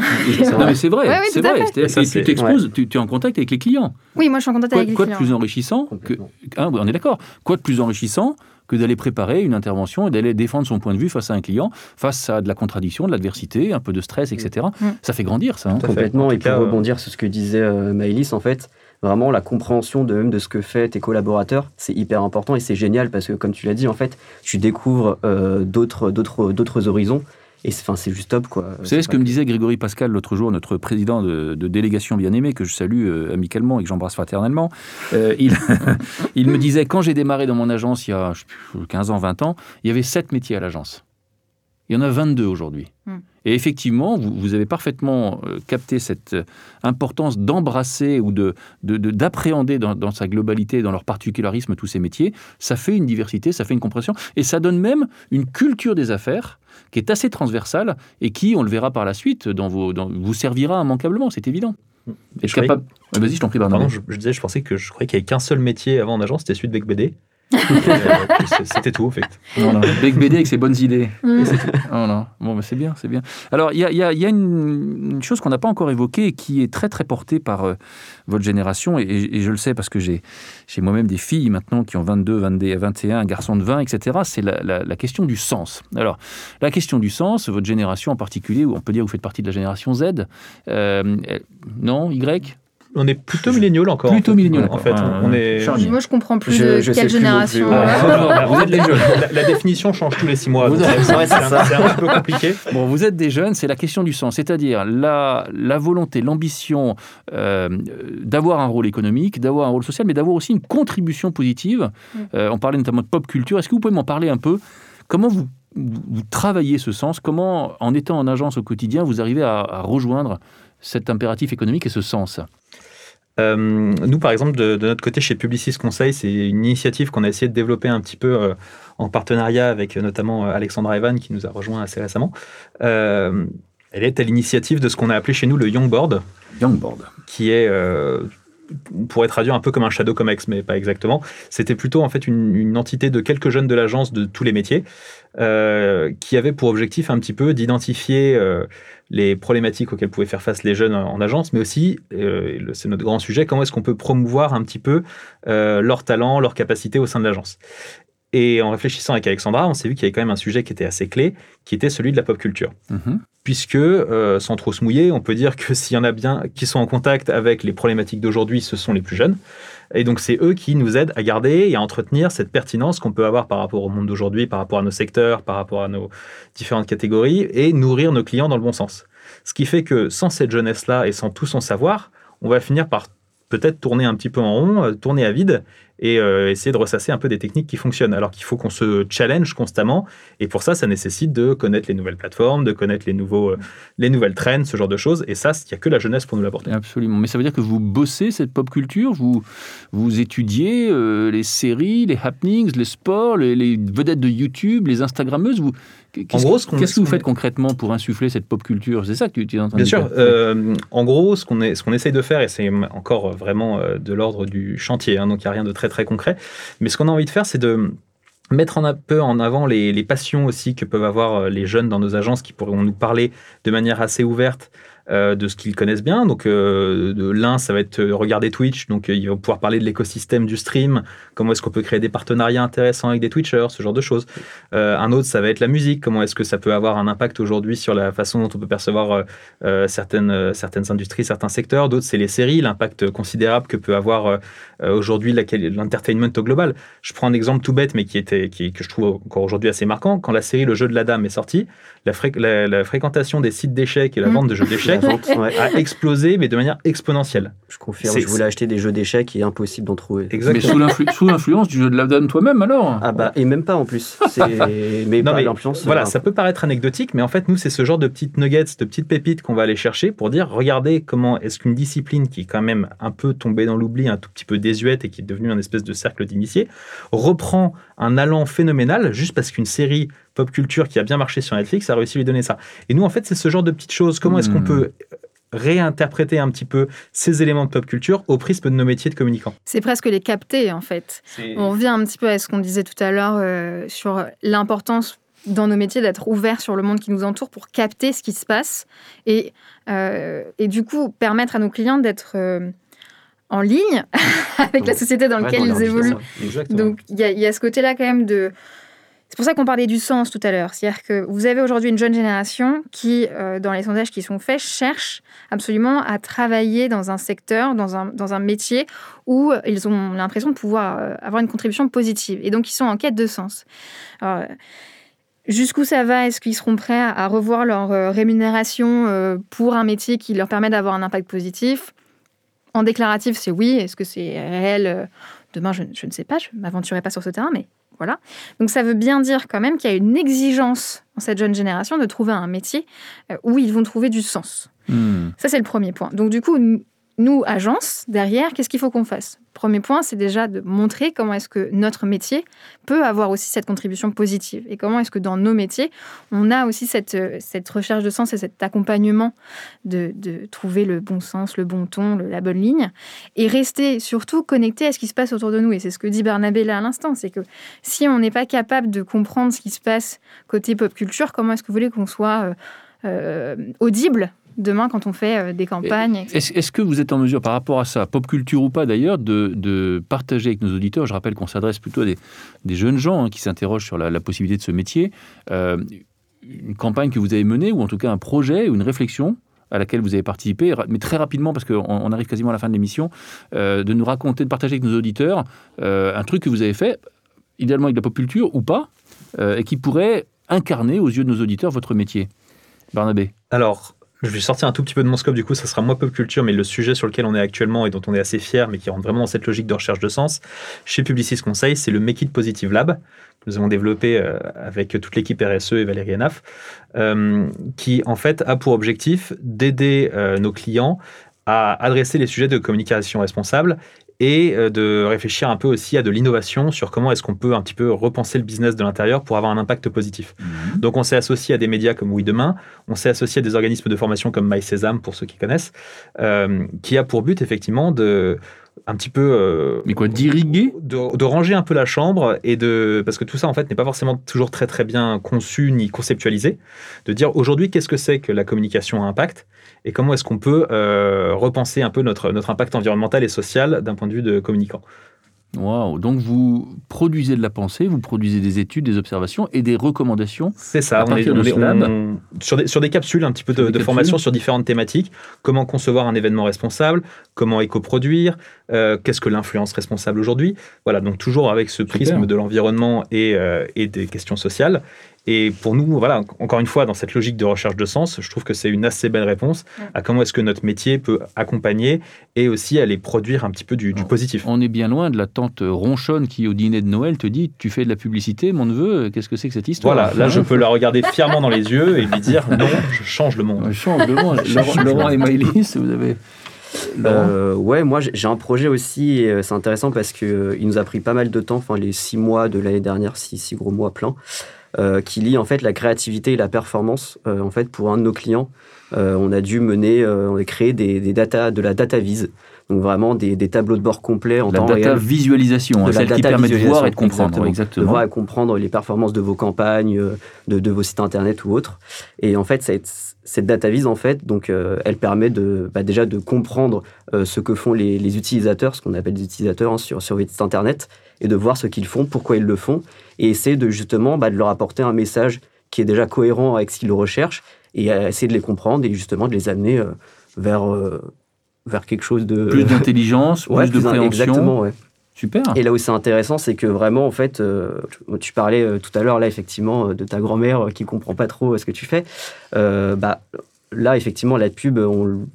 mais c'est vrai, Ouais, oui, c'est vrai. Ça, tu t'exposes, tu, tu es en contact avec les clients. Oui, moi, je suis en contact Quoi, avec les quoi de clients. plus enrichissant que. Hein, on est d'accord. Quoi de plus enrichissant que d'aller préparer une intervention et d'aller défendre son point de vue face à un client, face à de la contradiction, de l'adversité, un peu de stress, etc. Mm. Ça fait grandir, ça. hein. Complètement. En Et pour euh, rebondir sur ce que disait euh, Maëlys, en fait, vraiment la compréhension de même de ce que fait tes collaborateurs, c'est hyper important et c'est génial parce que, comme tu l'as dit, en fait, tu découvres euh, d'autres, d'autres, d'autres horizons et c'est, enfin, c'est juste top, quoi. Vous savez ce que me disait Grégory Pascal l'autre jour, notre président de, de délégation bien-aimé, que je salue euh, amicalement et que j'embrasse fraternellement. Euh, il, il me disait, quand j'ai démarré dans mon agence il y a je sais plus, 15 ans, 20 ans, il y avait 7 métiers à l'agence. Il y en a 22 aujourd'hui. Hmm. Et effectivement, vous, vous avez parfaitement euh, capté cette euh, importance d'embrasser ou de, de- de- d'appréhender dans, dans sa globalité, dans leur particularisme, tous ces métiers. Ça fait une diversité, ça fait une compréhension. Et ça donne même une culture des affaires qui est assez transversale et qui, on le verra par la suite, dans vos, dans- vous servira immanquablement, c'est évident. Croyais- Vas-y, je t'en prie. Pardon, je, je disais, je pensais que je croyais qu'il n'y avait qu'un seul métier avant en agence, c'était celui de BD. C'était tout, en fait. Voilà. Bec BD avec ses bonnes idées. Mm. Voilà. Bon, mais c'est bien, c'est bien. Alors, il y a, il y a- y a une, une chose qu'on n'a pas encore évoquée et qui est très, très portée par euh, votre génération, et, et je le sais parce que j'ai moi-même des filles maintenant qui ont 22, 22, 21, un garçon de 20, etc. C'est la, la- la question du sens. Alors, la question du sens, votre génération en particulier, on peut dire que vous faites partie de la génération Z, euh, non, Y? On est plutôt milléniaux encore. Plutôt en fait. milléniaux, En fait, on, est. Charlie. Moi, je comprends plus Je- de je sais quelle plus non plus, génération. euh, Vous êtes des jeunes. La, la définition change tous les six mois. Vous donc êtes- c'est un, ça. c'est un peu compliqué. Bon, vous êtes des jeunes, c'est la question du sens, c'est-à-dire la, la volonté, l'ambition euh, d'avoir un rôle économique, d'avoir un rôle social, mais d'avoir aussi une contribution positive. Mm. Euh, on parlait notamment de pop culture. Est-ce que vous pouvez m'en parler un peu? Comment vous, travaillez ce sens? Comment, en étant en agence au quotidien, vous arrivez à, à rejoindre cet impératif économique et ce sens? Nous, par exemple, de, de notre côté, chez Publicis Conseil, c'est une initiative qu'on a essayé de développer un petit peu euh, en partenariat avec euh, notamment euh, Alexandra Evan, qui nous a rejoint assez récemment. Euh, elle est à l'initiative de ce qu'on a appelé chez nous le Young Board, Youngboard. qui est, euh, on pourrait traduire un peu comme un Shadow Comex, mais pas exactement. C'était plutôt en fait une, une entité de quelques jeunes de l'agence de tous les métiers, euh, qui avait pour objectif un petit peu d'identifier euh, les problématiques auxquelles pouvaient faire face les jeunes en agence, mais aussi, euh, c'est notre grand sujet, comment est-ce qu'on peut promouvoir un petit peu leurs talents, leurs capacités au sein de l'agence. Et en réfléchissant avec Alexandra, on s'est vu qu'il y avait quand même un sujet qui était assez clé, qui était celui de la pop culture Mhm. puisque, sans trop se mouiller, on peut dire que s'il y en a bien qui sont en contact avec les problématiques d'aujourd'hui, ce sont les plus jeunes. Et donc, c'est eux qui nous aident à garder et à entretenir cette pertinence qu'on peut avoir par rapport au monde d'aujourd'hui, par rapport à nos secteurs, par rapport à nos différentes catégories, et nourrir nos clients dans le bon sens. Ce qui fait que sans cette jeunesse-là et sans tout son savoir, on va finir par peut-être tourner un petit peu en rond, euh, tourner à vide et euh, essayer de ressasser un peu des techniques qui fonctionnent. Alors qu'il faut qu'on se challenge constamment et pour ça, ça nécessite de connaître les nouvelles plateformes, de connaître les, nouveaux, euh, les nouvelles trends, ce genre de choses. Et ça, il n'y a que la jeunesse pour nous l'apporter. Absolument. Mais ça veut dire que vous bossez cette pop culture, vous, vous étudiez euh, les séries, les happenings, les sports, les, les vedettes de YouTube, les Instagrammeuses. Vous, qu'est-ce, gros, qu'est-ce que vous faites concrètement pour insuffler cette pop culture C'est ça que tu, es en train Bien de sûr. dire euh, en gros, ce qu'on qu'on essaye de faire, et c'est encore vraiment euh, de l'ordre du chantier, hein, donc il n'y a rien de très très concret, mais ce qu'on a envie de faire, c'est de mettre en un peu en avant les, les passions aussi que peuvent avoir euh, les jeunes dans nos agences qui pourront nous parler de manière assez ouverte euh, de ce qu'ils connaissent bien. Donc, euh, l'un, ça va être euh, regarder Twitch. Donc, ils vont pouvoir parler de l'écosystème du stream. Comment est-ce qu'on peut créer des partenariats intéressants avec des Twitchers, ce genre de choses. Euh, un autre, ça va être la musique. Comment est-ce que ça peut avoir un impact aujourd'hui sur la façon dont on peut percevoir certaines, certaines industries, certains secteurs. D'autres, c'est les séries, l'impact considérable que peut avoir aujourd'hui l'entertainment au global. Je prends un exemple tout bête, mais qui était, qui, que je trouve encore aujourd'hui assez marquant. Quand la série Le jeu de la dame est sortie, la, fré- la- la fréquentation des sites d'échecs et la Mm. vente de jeux d'échecs La vente, ouais. a explosé, mais de manière exponentielle. Je confirme, je voulais acheter des jeux d'échecs et impossible d'en trouver. Mais sous, l'influ- sous l'influence du jeu de la dame toi-même alors Ah bah, et même pas en plus. Mais Non, pas mais l'influence. Voilà, ça peut paraître anecdotique, mais en fait, nous, c'est ce genre de petites nuggets, de petites pépites qu'on va aller chercher pour dire, regardez comment est-ce qu'une discipline qui est quand même un peu tombée dans l'oubli, un tout petit peu désuète et qui est devenue un espèce de cercle d'initiés, reprend un allant phénoménal juste parce qu'une série pop culture qui a bien marché sur Netflix a réussi à lui donner ça. Et nous, en fait, c'est ce genre de petites choses. Comment est-ce qu'on Hmm. peut réinterpréter un petit peu ces éléments de pop culture au prisme de nos métiers de communicants C'est presque les capter, en fait. On revient un petit peu à ce qu'on disait tout à l'heure euh, sur l'importance dans nos métiers d'être ouverts sur le monde qui nous entoure pour capter ce qui se passe et, euh, et du coup permettre à nos clients d'être euh, en ligne avec la société dans laquelle ils évoluent. Donc il y, a ce côté-là quand même de... C'est pour ça qu'on parlait du sens tout à l'heure. C'est-à-dire que vous avez aujourd'hui une jeune génération qui, euh, dans les sondages qui sont faits, cherche absolument à travailler dans un secteur, dans un, dans un métier où ils ont l'impression de pouvoir euh, avoir une contribution positive. Et donc, ils sont en quête de sens. Jusqu'où ça va? Est-ce qu'ils seront prêts à revoir leur euh, rémunération pour un métier qui leur permet d'avoir un impact positif? En déclaratif, c'est oui. Est-ce que c'est réel? Euh, Demain, je, ne sais pas. Je ne m'aventurerai pas sur ce terrain, mais voilà. Donc ça veut bien dire quand même qu'il y a une exigence dans cette jeune génération de trouver un métier euh, où ils vont trouver du sens. Hmm. Ça, c'est le premier point. Donc du coup, nous, agence, derrière, qu'est-ce qu'il faut qu'on fasse? Premier point, c'est déjà de montrer comment est-ce que notre métier peut avoir aussi cette contribution positive et comment est-ce que dans nos métiers, on a aussi cette, euh, recherche de sens et cet accompagnement de, de trouver le bon sens, le bon ton, la bonne ligne et rester surtout connecté à ce qui se passe autour de nous. Et c'est ce que dit Barnabé là à l'instant, c'est que si on n'est pas capable de comprendre ce qui se passe côté pop culture, comment est-ce que vous voulez qu'on soit... Euh, euh, audible demain quand on fait euh, des campagnes. Est-ce que vous êtes en mesure, par rapport à ça, pop culture ou pas d'ailleurs, de, partager avec nos auditeurs, je rappelle qu'on s'adresse plutôt à des, jeunes gens hein, qui s'interrogent sur la, possibilité de ce métier, euh, une campagne que vous avez menée, ou en tout cas un projet ou une réflexion à laquelle vous avez participé, mais très rapidement, parce qu'on arrive quasiment à la fin de l'émission, euh, de nous raconter, de partager avec nos auditeurs un truc que vous avez fait, idéalement avec la pop culture ou pas, et qui pourrait incarner aux yeux de nos auditeurs votre métier? Barnabé. Alors, je vais sortir un tout petit peu de mon scope, du coup, ça sera moins pop culture, mais le sujet sur lequel on est actuellement et dont on est assez fier, mais qui rentre vraiment dans cette logique de recherche de sens, chez Publicis Conseil, c'est le Make It Positive Lab, que nous avons développé euh, avec toute l'équipe RSE et Valérie Enaf, euh, qui en fait a pour objectif d'aider euh, nos clients à adresser les sujets de communication responsable et euh, de réfléchir un peu aussi à de l'innovation sur comment est-ce qu'on peut un petit peu repenser le business de l'intérieur pour avoir un impact positif. Mhm. Donc on s'est associé à des médias comme Oui Demain, on s'est associé à des organismes de formation comme MySesame pour ceux qui connaissent, euh, qui a pour but effectivement de un petit peu euh, mais quoi d'irriguer de, de, ranger un peu la chambre et de parce que tout ça en fait n'est pas forcément toujours très très bien conçu ni conceptualisé de dire aujourd'hui qu'est-ce que c'est que la communication à impact et comment est-ce qu'on peut euh, repenser un peu notre, notre impact environnemental et social d'un point de vue de communicant. Wow. Donc vous produisez de la pensée, vous produisez des études, des observations et des recommandations. C'est ça. on est, sur, des, sur des capsules, un petit peu de, formation sur différentes thématiques. Comment concevoir un événement responsable? Comment éco-produire? Euh, Qu'est-ce que l'influence responsable aujourd'hui? Voilà. Donc toujours avec ce prisme de l'environnement et, euh, et des questions sociales. Et pour nous, voilà, encore une fois, dans cette logique de recherche de sens, je trouve que c'est une assez belle réponse à comment est-ce que notre métier peut accompagner et aussi aller produire un petit peu du, positif. On est bien loin de la tante ronchonne qui, au dîner de Noël, te dit Tu fais de la publicité, mon neveu, qu'est-ce que c'est que cette histoire? Voilà, là, je peux la regarder fièrement dans les yeux et lui dire Non, je change le monde. Je change le monde. Laurent, et Maëlys, vous avez. Euh, ouais, moi j'ai un projet aussi, euh, c'est intéressant parce qu'il euh, il nous a pris pas mal de temps, enfin les six mois de l'année dernière, six, six gros mois pleins. Euh, qui lie en fait la créativité et la performance. Euh, en fait, pour un de nos clients, euh, on a dû mener, on a créé des, des data, de la data vise. Donc vraiment des, des, tableaux de bord complets en la temps data visualisation, hein, celle qui permet de voir et de comprendre. Exactement. De voir et comprendre les performances de vos campagnes, de, de vos sites internet ou autres. Et en fait, cette, cette data vise, en fait, donc, elle permet de, bah, déjà de comprendre ce que font les, les utilisateurs, ce qu'on appelle des utilisateurs hein, sur, sur internet, et de voir ce qu'ils font, pourquoi ils le font, et essayer de justement bah, de leur apporter un message qui est déjà cohérent avec ce qu'ils recherchent et essayer de les comprendre et justement de les amener euh, vers, euh, vers quelque chose de... Plus d'intelligence, plus, de préhension. Exactement, ouais. Super. Et là où c'est intéressant, c'est que vraiment, en fait, euh, tu parlais tout à l'heure, là, effectivement, de ta grand-mère qui comprend pas trop ce que tu fais. bah, là, effectivement, la pub,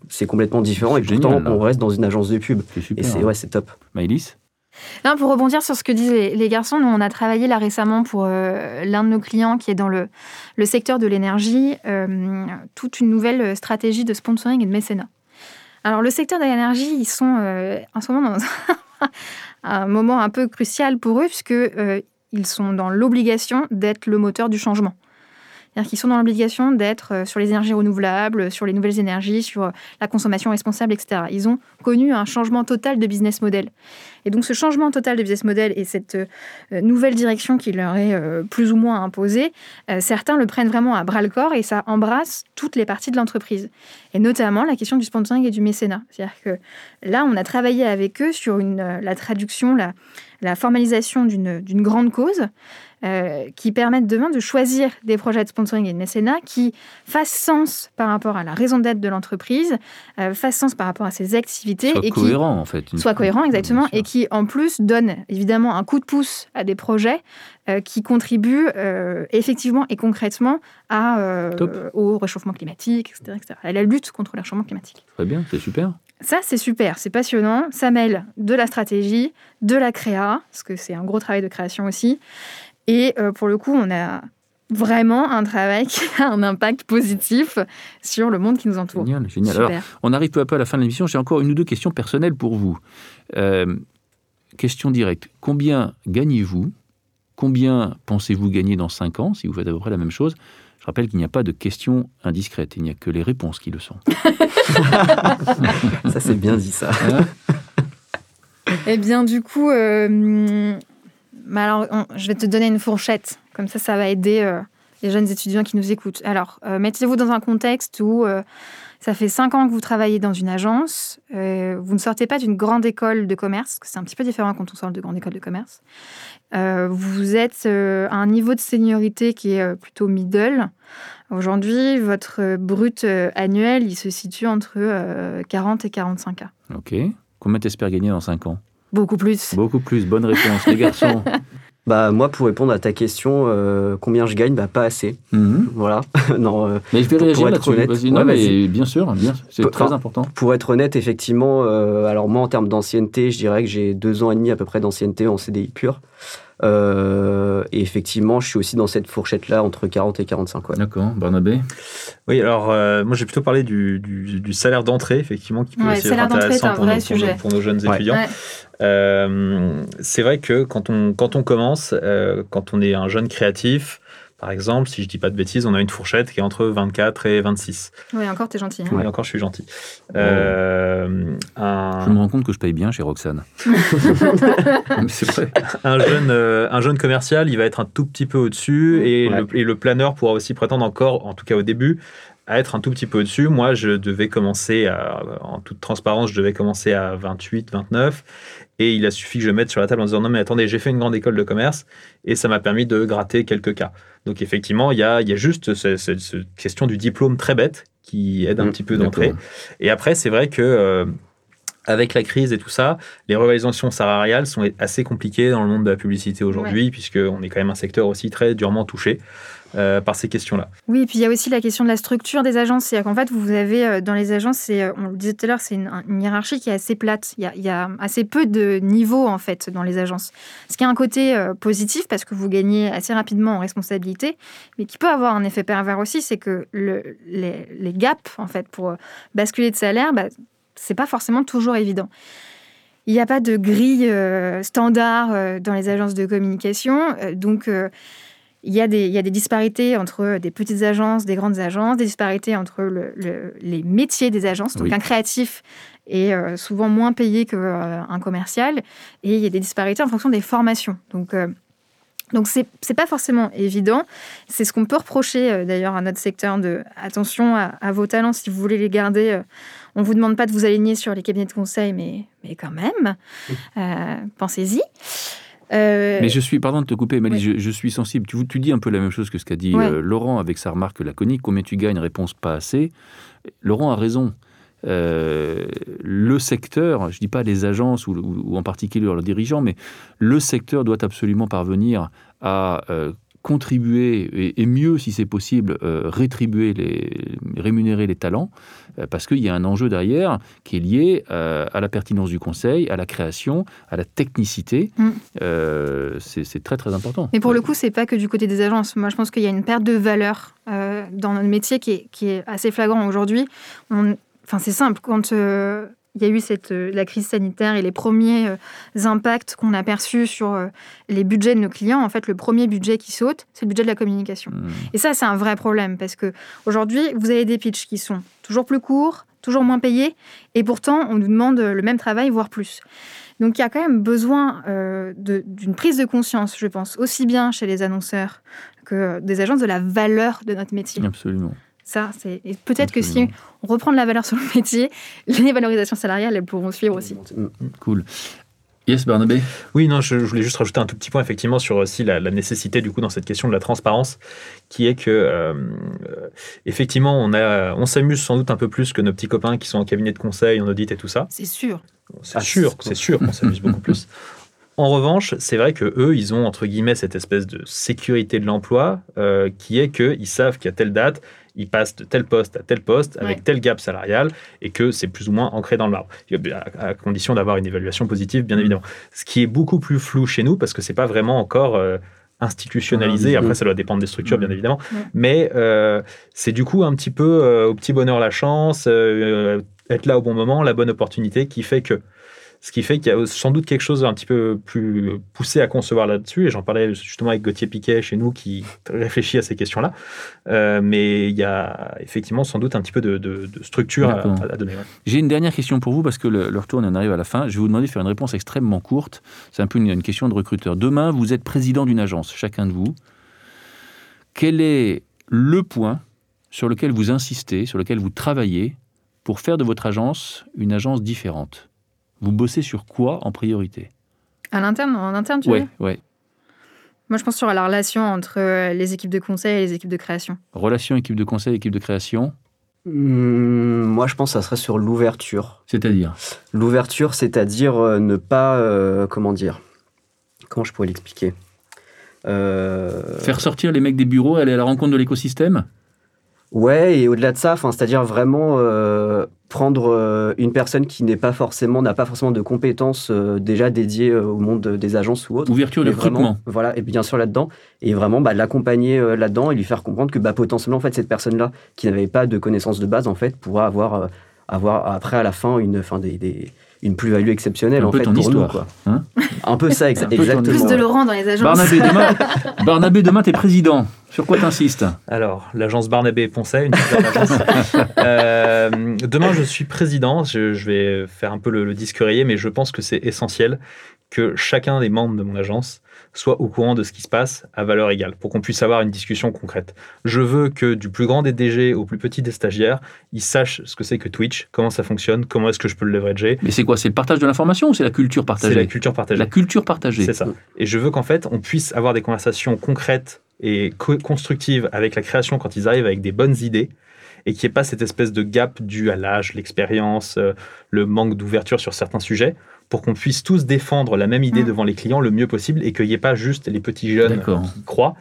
c'est complètement différent et pourtant, on reste dans une agence de pub. Et c'est ouais, top. Maëlys non, pour rebondir sur ce que disent les, garçons, nous, on a travaillé là récemment pour euh, l'un de nos clients qui est dans le, le secteur de l'énergie, euh, toute une nouvelle stratégie de sponsoring et de mécénat. Alors, le secteur de l'énergie, ils sont euh, en ce moment dans un moment un peu crucial pour eux, puisque ils sont dans l'obligation d'être le moteur du changement. C'est-à-dire qu'ils sont dans l'obligation d'être euh, sur les énergies renouvelables, sur les nouvelles énergies, sur euh, la consommation responsable, etc. Ils ont connu un changement total de business model. Et donc ce changement total de business model et cette euh, nouvelle direction qui leur est plus ou moins imposée, certains le prennent vraiment à bras le corps et ça embrasse toutes les parties de l'entreprise. Et notamment la question du sponsoring et du mécénat. C'est-à-dire que là, on a travaillé avec eux sur la traduction, la formalisation d'une grande cause euh, qui permettent demain de choisir des projets de sponsoring et de mécénat qui fassent sens par rapport à la raison d'être de l'entreprise, euh, fassent sens par rapport à ses activités. Soit et cohérent, en fait. Soit cohérent, exactement, et qui, en plus, donne évidemment un coup de pouce à des projets euh, qui contribuent effectivement et concrètement à, au réchauffement climatique, etc., etc., à la lutte contre le réchauffement climatique. Très bien, c'est super. Ça, c'est super, c'est passionnant. Ça mêle de la stratégie, de la créa, parce que c'est un gros travail de création aussi, et euh, pour le coup, on a vraiment un travail qui a un impact positif sur le monde qui nous entoure. Génial, génial. Alors, on arrive peu à peu à la fin de l'émission. J'ai encore une ou deux questions personnelles pour vous. Euh, question directe. Combien gagnez-vous? Combien pensez-vous gagner dans 5 ans si vous faites à peu près la même chose? Je rappelle qu'il n'y a pas de questions indiscrètes. Il n'y a que les réponses qui le sont. ça, c'est bien dit, ça. Hein? Eh bien, du coup, euh, alors, je vais te donner une fourchette. Comme ça, ça va aider euh, les jeunes étudiants qui nous écoutent. Alors, euh, mettez-vous dans un contexte où euh, ça fait cinq ans que vous travaillez dans une agence. vous ne sortez pas d'une grande école de commerce, que c'est un petit peu différent quand on sort de grande école de commerce. vous êtes à un niveau de seniorité qui est plutôt middle. Aujourd'hui, votre brut annuel, il se situe entre 40 et 45 K. Ok. Combien t'espères gagner dans 5 ans? Beaucoup plus. Beaucoup plus, bonne réponse, les garçons. Bah moi pour répondre à ta question, euh, combien je gagne, bah pas assez. Mhm. Voilà. non. Euh, mais je vais réagir là-dessus. Non, mais bien sûr, bien, c'est très important. Pour être honnête, effectivement, euh, alors moi en termes d'ancienneté, je dirais que j'ai deux ans et demi à peu près d'ancienneté en CDI pur. Euh, et effectivement, je suis aussi dans cette fourchette-là, entre 40 et 45. D'accord, Barnabé? Oui, alors euh, moi j'ai plutôt parlé du, du, salaire d'entrée, effectivement, qui peut aussi être intéressant pour, nos, pour, nos, jeunes étudiants. Euh, c'est vrai que quand on, quand on commence, quand on est un jeune créatif, par exemple, si je dis pas de bêtises, on a une fourchette qui est entre 24 et 26. Oui, encore, tu es gentil. Hein. Oui, encore, je suis gentil. Euh, je me rends compte que je paye bien chez Roxane. c'est vrai. Un jeune, euh, un jeune commercial, il va être un tout petit peu au-dessus et, le, et le planeur pourra aussi prétendre encore, en tout cas au début, à être un tout petit peu au-dessus. Moi, je devais commencer, en toute transparence, je devais commencer à 28, 29. Et il a suffi que je mette sur la table en disant non, mais attendez, j'ai fait une grande école de commerce et ça m'a permis de gratter quelques cas. Donc, effectivement, il y a, y a juste cette, question du diplôme très bête qui aide un mmh, petit peu d'entrée. Et après, c'est vrai que. Euh, avec la crise et tout ça, les revalorisations salariales sont assez compliquées dans le monde de la publicité aujourd'hui, puisque puisqu'on est quand même un secteur aussi très durement touché. Euh, par ces questions-là. Oui, et puis il y a aussi la question de la structure des agences. C'est-à-dire qu'en fait, vous avez euh, dans les agences, euh, on le disait tout à l'heure, c'est une, hiérarchie qui est assez plate. Il y, a, assez peu de niveaux en fait dans les agences. Ce qui a un côté positif parce que vous gagnez assez rapidement en responsabilité, mais qui peut avoir un effet pervers aussi, c'est que le, les, gaps en fait pour basculer de salaire, bah, c'est pas forcément toujours évident. Il n'y a pas de grille standard dans les agences de communication, donc il y, a des, il y, a des, disparités entre des petites agences, des grandes agences, des disparités entre le, les métiers des agences. Donc un créatif est euh, souvent moins payé qu'un euh, commercial. Et il y a des disparités en fonction des formations. Donc euh, donc c'est n'est pas forcément évident. C'est ce qu'on peut reprocher d'ailleurs à notre secteur de attention à, vos talents si vous voulez les garder. on vous demande pas de vous aligner sur les cabinets de conseil, mais, mais quand même, pensez-y. Euh, mais je suis, pardon de te couper, Mali, je, suis sensible. Tu, tu, dis un peu la même chose que ce qu'a dit euh, Laurent avec sa remarque laconique. Combien tu gagnes Réponse pas assez. Laurent a raison. Euh, le secteur, je ne dis pas les agences ou, ou, en particulier leurs dirigeants, mais le secteur doit absolument parvenir à contribuer et, mieux, si c'est possible, rétribuer, les, rémunérer les talents, parce qu'il y a un enjeu derrière qui est lié euh, à la pertinence du conseil, à la création, à la technicité. Mm. c'est très très important. Mais pour le coup, c'est pas que du côté des agences. Moi, je pense qu'il y a une perte de valeur dans notre métier qui est, qui est assez flagrant aujourd'hui. Enfin, c'est simple. Quand il y a eu cette, euh, la crise sanitaire et les premiers euh, impacts qu'on a perçus sur euh, les budgets de nos clients, en fait, le premier budget qui saute, c'est le budget de la communication. Hmm. Et ça, c'est un vrai problème parce que aujourd'hui, vous avez des pitchs qui sont toujours plus courts, toujours moins payés, et pourtant, on nous demande le même travail, voire plus. Donc, il y a quand même besoin euh, d'une prise de conscience, je pense, aussi bien chez les annonceurs que des agences de la valeur de notre métier. Absolument. Ça, c'est peut-être que si on reprend de la valeur sur le métier, les valorisations salariales, elles pourront suivre aussi. Cool. Yes, Barnabé? Oui, non, je, je voulais juste rajouter un tout petit point effectivement sur aussi la, la nécessité du coup dans cette question de la transparence, qui est que euh, effectivement on a, on s'amuse sans doute un peu plus que nos petits copains qui sont en cabinet de conseil, en audit et tout ça. C'est sûr. C'est Ah, sûr, c'est- c'est sûr qu'on s'amuse beaucoup plus. En revanche, c'est vrai que eux, ils ont entre guillemets cette espèce de sécurité de l'emploi euh, qui est que ils savent qu'à telle date, ils passent de tel poste à tel poste avec Ouais. tel gap salarial et que c'est plus ou moins ancré dans le marbre, à, à condition d'avoir une évaluation positive, bien évidemment. Ce qui est beaucoup plus flou chez nous parce que c'est pas vraiment encore euh, institutionnalisé. Ah, Après, ça doit dépendre des structures, bien Mhm. évidemment. Ouais. Mais euh, c'est du coup un petit peu euh, au petit bonheur la chance, euh, être là au bon moment, la bonne opportunité qui fait que. Ce qui fait qu'il y a sans doute quelque chose un petit peu plus poussé à concevoir là-dessus. Et j'en parlais justement avec Gauthier Piquet chez nous qui réfléchit à ces questions-là. Euh, mais il y a effectivement sans doute un petit peu de, de- de structure à, donner. ouais. J'ai une dernière question pour vous parce que le, leur tour on en arrive à la fin. Je vais vous demander de faire une réponse extrêmement courte. C'est un peu une, une question de recruteur. Demain, vous êtes président d'une agence, chacun de vous. Quel est le point sur lequel vous insistez, sur lequel vous travaillez pour faire de votre agence une agence différente? Vous bossez sur quoi en priorité? À l'interne, en interne, tu Ouais, veux? ouais. Moi, je pense sur la relation entre euh, les équipes de conseil et les équipes de création. Relation équipe de conseil, équipe de création, Hmm, moi, je pense que ça serait sur l'ouverture. c'est-à-dire? L'ouverture, c'est-à-dire euh, ne pas. euh, comment dire? Comment je pourrais l'expliquer? Euh, faire sortir les mecs des bureaux, aller à la rencontre de l'écosystème? Ouais, et au-delà de ça, enfin, c'est-à-dire vraiment euh, prendre euh, une personne qui n'est pas forcément, n'a pas forcément de compétences euh, déjà dédiées euh, au monde des agences ou autres. Ouverture de recrutement. voilà, et bien sûr là-dedans, et vraiment bah, l'accompagner euh, là-dedans et lui faire comprendre que bah, potentiellement en fait cette personne-là qui n'avait pas de connaissances de base en fait pourra avoir, euh, avoir après à la fin une, enfin, des, des- une plus-value exceptionnelle Un en peu fait ton pour histoire, nous quoi. hein un peu ça exa- Un peu exactement. Plus de. Laurent dans les agences. Barnabé, demain, Barnabé, demain, t'es président. Sur quoi t'insistes Alors, l'agence Barnabé et Poncet, une super agence. Euh, demain, je suis président. Je, je vais faire un peu le, le disque rayé, mais je pense que c'est essentiel que chacun des membres de mon agence soit au courant de ce qui se passe à valeur égale pour qu'on puisse avoir une discussion concrète. Je veux que du plus grand des DG au plus petit des stagiaires, ils sachent ce que c'est que Twitch, comment ça fonctionne, comment est-ce que je peux le leverager. Mais c'est quoi C'est le partage de l'information ou c'est la culture C'est partagée la culture partagée. La culture partagée. C'est ça. Et je veux qu'en fait, on puisse avoir des conversations concrètes et co- constructives avec la création quand ils arrivent avec des bonnes idées et qu'il n'y ait pas cette espèce de gap dû à l'âge, l'expérience, euh, le manque d'ouverture sur certains sujets pour qu'on puisse tous défendre la même idée Mm. devant les clients le mieux possible et qu'il n'y ait pas juste les petits jeunes qui croient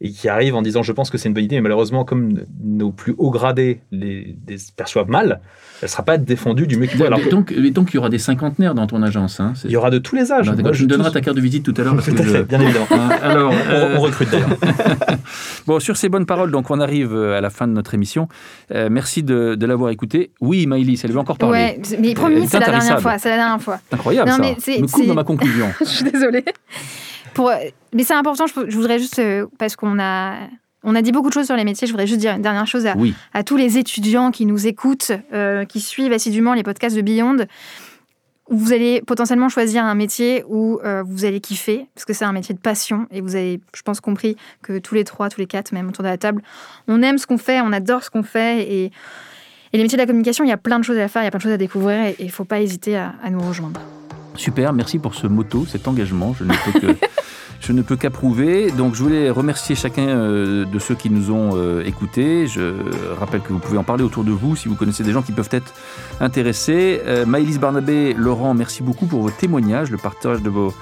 et qui arrivent en disant je pense que c'est une bonne idée mais malheureusement comme nos plus hauts gradés les, les perçoivent mal elle ne sera pas défendue du mieux qu'il peut alors que donc, et donc, il y aura des cinquantenaires dans ton agence. Hein, il y aura de tous les âges Non, Moi, d'accord, je me tous- donneras ta carte de visite tout à l'heure. à je- fait, bien évidemment Hein, Alors, on, euh, on recrute d'ailleurs bon, sur ces bonnes paroles, donc on arrive euh, à la fin de notre émission. Euh, merci de, de l'avoir écouté. Oui, Maïlis, elle veut encore parler. Ouais, mais promis, c'est la dernière fois. C'est la dernière fois. Incroyable Non, ça. mais c'est- me coupe dans ma conclusion. je suis désolée. Pour, mais c'est important, je, je voudrais juste, euh, parce qu'on a, on a dit beaucoup de choses sur les métiers, je voudrais juste dire une dernière chose à, Oui, à tous les étudiants qui nous écoutent, euh, qui suivent assidûment les podcasts de Beyond. Vous allez potentiellement choisir un métier où euh, vous allez kiffer, parce que c'est un métier de passion, et vous avez, je pense, compris que tous les trois, tous les quatre, même autour de la table, on aime ce qu'on fait, on adore ce qu'on fait, et, et les métiers de la communication, il y a plein de choses à faire, il y a plein de choses à découvrir, et il ne faut pas hésiter à, à nous rejoindre. Super. Merci pour ce motto, cet engagement. Je ne peux que. Je ne peux qu'approuver. Donc, je voulais remercier chacun euh, de ceux qui nous ont euh, écoutés. Je rappelle que vous pouvez en parler autour de vous si vous connaissez des gens qui peuvent être intéressés. Euh, Maëlys Barnabé, Laurent, merci beaucoup pour vos témoignages, le partage de vos,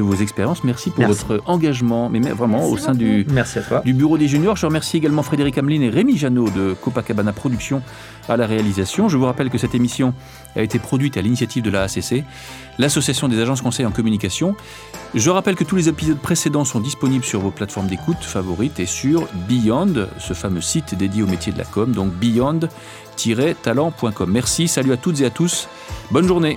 de vos expériences. Merci pour votre engagement, mais vraiment au sein du, Merci à toi. du Bureau des Juniors. Je remercie également Frédéric Hamelin et Rémi Janot de Copacabana Productions à la réalisation. Je vous rappelle que cette émission a été produite à l'initiative de la ACC, l'Association des agences conseils en communication. Je rappelle que tous les épisodes précédents sont disponibles sur vos plateformes d'écoute favorites et sur Beyond, ce fameux site dédié au métier de la com, donc beyond-talent.com. Merci, salut à toutes et à tous, bonne journée.